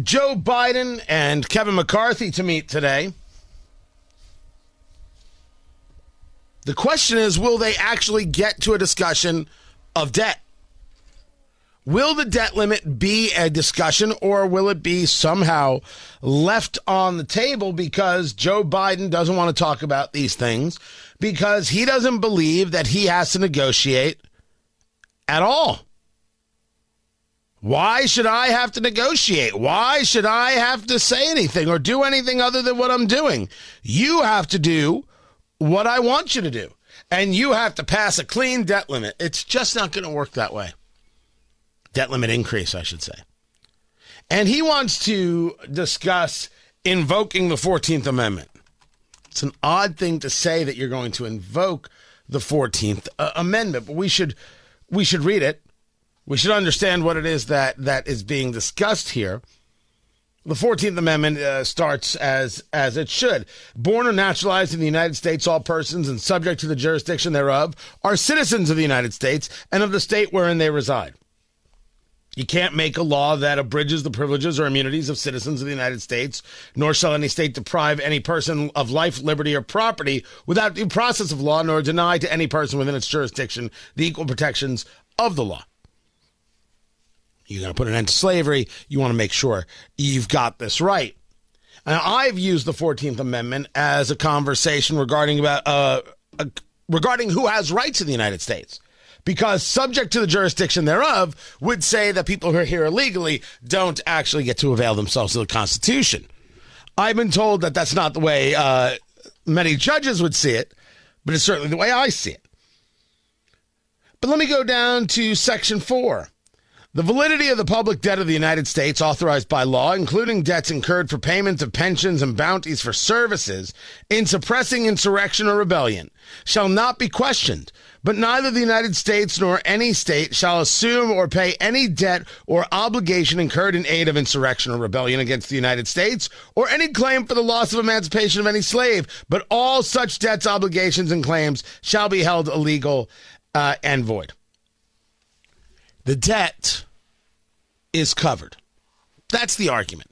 Joe Biden and Kevin McCarthy to meet today. The question is will they actually get to a discussion of debt? Will the debt limit be a discussion or will it be somehow left on the table because Joe Biden doesn't want to talk about these things because he doesn't believe that he has to negotiate at all? Why should I have to negotiate? Why should I have to say anything or do anything other than what I'm doing? You have to do what I want you to do. And you have to pass a clean debt limit. It's just not going to work that way. Debt limit increase, I should say. And he wants to discuss invoking the 14th Amendment. It's an odd thing to say that you're going to invoke the 14th uh, Amendment, but we should we should read it. We should understand what it is that that is being discussed here. The 14th Amendment uh, starts as as it should. Born or naturalized in the United States, all persons and subject to the jurisdiction thereof are citizens of the United States and of the state wherein they reside. You can't make a law that abridges the privileges or immunities of citizens of the United States, nor shall any state deprive any person of life, liberty, or property without due process of law, nor deny to any person within its jurisdiction the equal protections of the law. You're going to put an end to slavery. You want to make sure you've got this right. Now, I've used the 14th Amendment as a conversation regarding about uh, uh, regarding who has rights in the United States because subject to the jurisdiction thereof would say that people who are here illegally don't actually get to avail themselves of the Constitution. I've been told that that's not the way uh, many judges would see it, but it's certainly the way I see it. But let me go down to Section 4. The validity of the public debt of the United States authorized by law, including debts incurred for payment of pensions and bounties for services in suppressing insurrection or rebellion, shall not be questioned, but neither the United States nor any state shall assume or pay any debt or obligation incurred in aid of insurrection or rebellion against the United States, or any claim for the loss of emancipation of any slave, but all such debts, obligations, and claims shall be held illegal uh, and void. The debt is covered. That's the argument.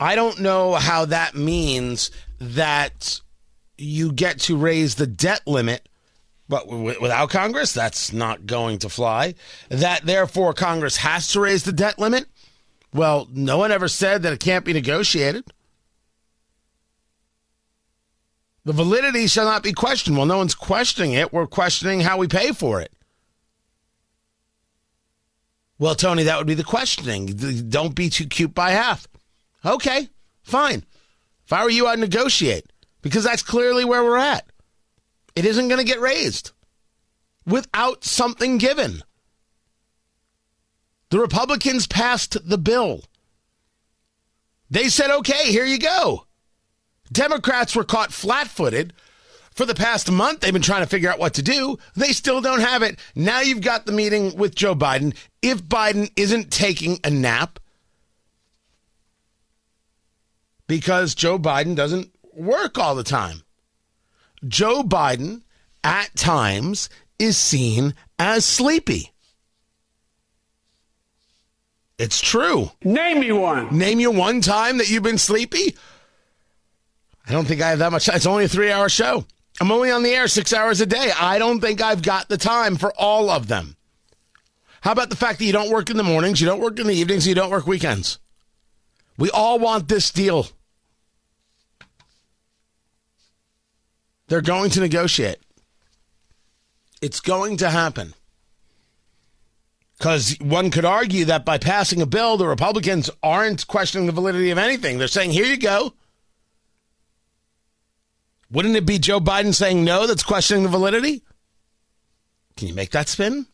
I don't know how that means that you get to raise the debt limit, but without Congress, that's not going to fly. That therefore Congress has to raise the debt limit. Well, no one ever said that it can't be negotiated. The validity shall not be questioned. Well, no one's questioning it. We're questioning how we pay for it. Well, Tony, that would be the questioning. Don't be too cute by half. Okay, fine. If I were you, I'd negotiate because that's clearly where we're at. It isn't going to get raised without something given. The Republicans passed the bill. They said, okay, here you go. Democrats were caught flat footed for the past month, they've been trying to figure out what to do. They still don't have it. Now you've got the meeting with Joe Biden. If Biden isn't taking a nap, because Joe Biden doesn't work all the time, Joe Biden at times is seen as sleepy. It's true. Name me one. Name you one time that you've been sleepy. I don't think I have that much. It's only a three hour show. I'm only on the air six hours a day. I don't think I've got the time for all of them. How about the fact that you don't work in the mornings, you don't work in the evenings, you don't work weekends? We all want this deal. They're going to negotiate. It's going to happen. Because one could argue that by passing a bill, the Republicans aren't questioning the validity of anything. They're saying, here you go. Wouldn't it be Joe Biden saying no that's questioning the validity? Can you make that spin?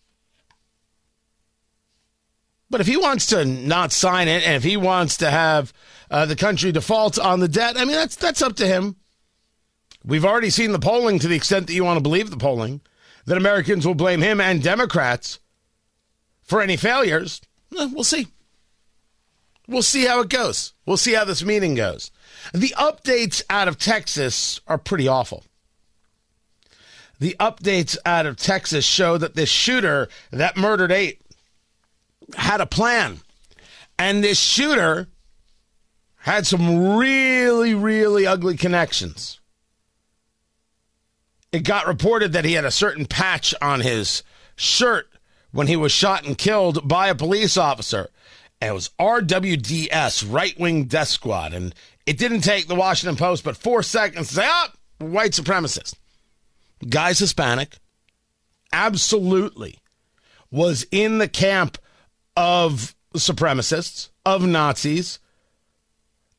But if he wants to not sign it, and if he wants to have uh, the country default on the debt, I mean that's that's up to him. We've already seen the polling to the extent that you want to believe the polling that Americans will blame him and Democrats for any failures. We'll see. We'll see how it goes. We'll see how this meeting goes. The updates out of Texas are pretty awful. The updates out of Texas show that this shooter that murdered eight had a plan. And this shooter had some really, really ugly connections. It got reported that he had a certain patch on his shirt when he was shot and killed by a police officer. And it was RWDS, right wing death squad. And it didn't take the Washington Post but four seconds to say, oh, white supremacist. Guy's Hispanic. Absolutely was in the camp of supremacists, of Nazis.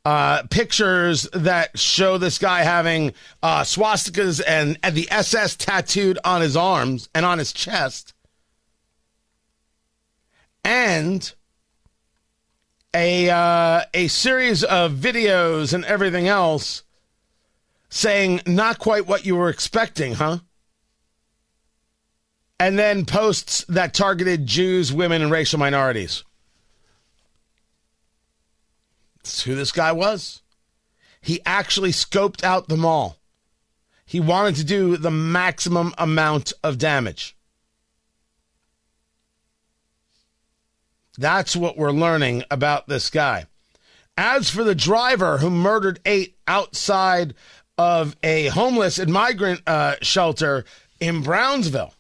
Uh, pictures that show this guy having uh, swastikas and, and the SS tattooed on his arms and on his chest. And a uh, a series of videos and everything else saying not quite what you were expecting, huh? And then posts that targeted Jews, women, and racial minorities. That's who this guy was. He actually scoped out the mall. He wanted to do the maximum amount of damage. That's what we're learning about this guy. As for the driver who murdered eight outside of a homeless and migrant uh, shelter in Brownsville,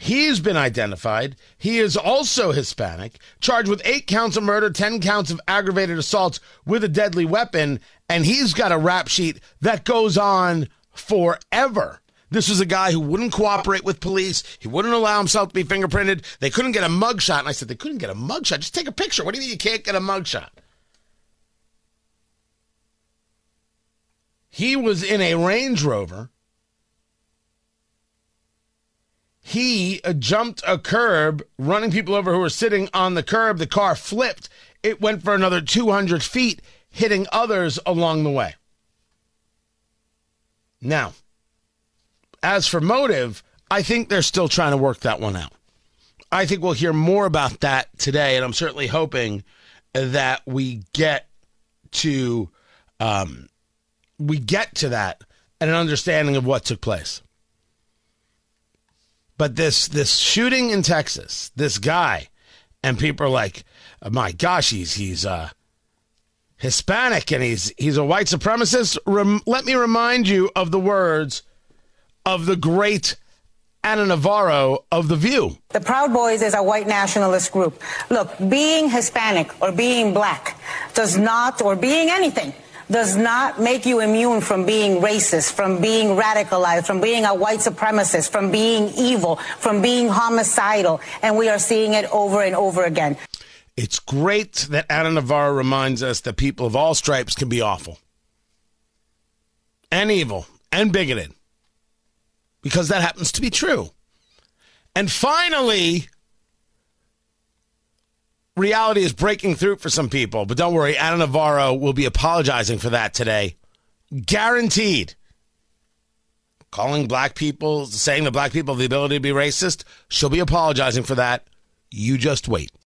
He's been identified. He is also Hispanic, charged with eight counts of murder, 10 counts of aggravated assault with a deadly weapon, and he's got a rap sheet that goes on forever. This was a guy who wouldn't cooperate with police. He wouldn't allow himself to be fingerprinted. They couldn't get a mugshot. And I said, they couldn't get a mugshot. Just take a picture. What do you mean you can't get a mugshot? He was in a Range Rover he jumped a curb, running people over who were sitting on the curb. The car flipped. It went for another 200 feet, hitting others along the way. Now, as for motive, I think they're still trying to work that one out. I think we'll hear more about that today, and I'm certainly hoping that we get to um, we get to that and an understanding of what took place. But this this shooting in Texas, this guy, and people are like, oh "My gosh, he's he's uh, Hispanic and he's he's a white supremacist." Rem- let me remind you of the words of the great Ana Navarro of The View. The Proud Boys is a white nationalist group. Look, being Hispanic or being black does not, or being anything does not make you immune from being racist, from being radicalized, from being a white supremacist, from being evil, from being homicidal. And we are seeing it over and over again. It's great that Ana Navarro reminds us that people of all stripes can be awful and evil and bigoted because that happens to be true. And finally, reality is breaking through for some people. But don't worry, Ana Navarro will be apologizing for that today. Guaranteed. Calling black people, saying that black people have the ability to be racist, she'll be apologizing for that. You just wait.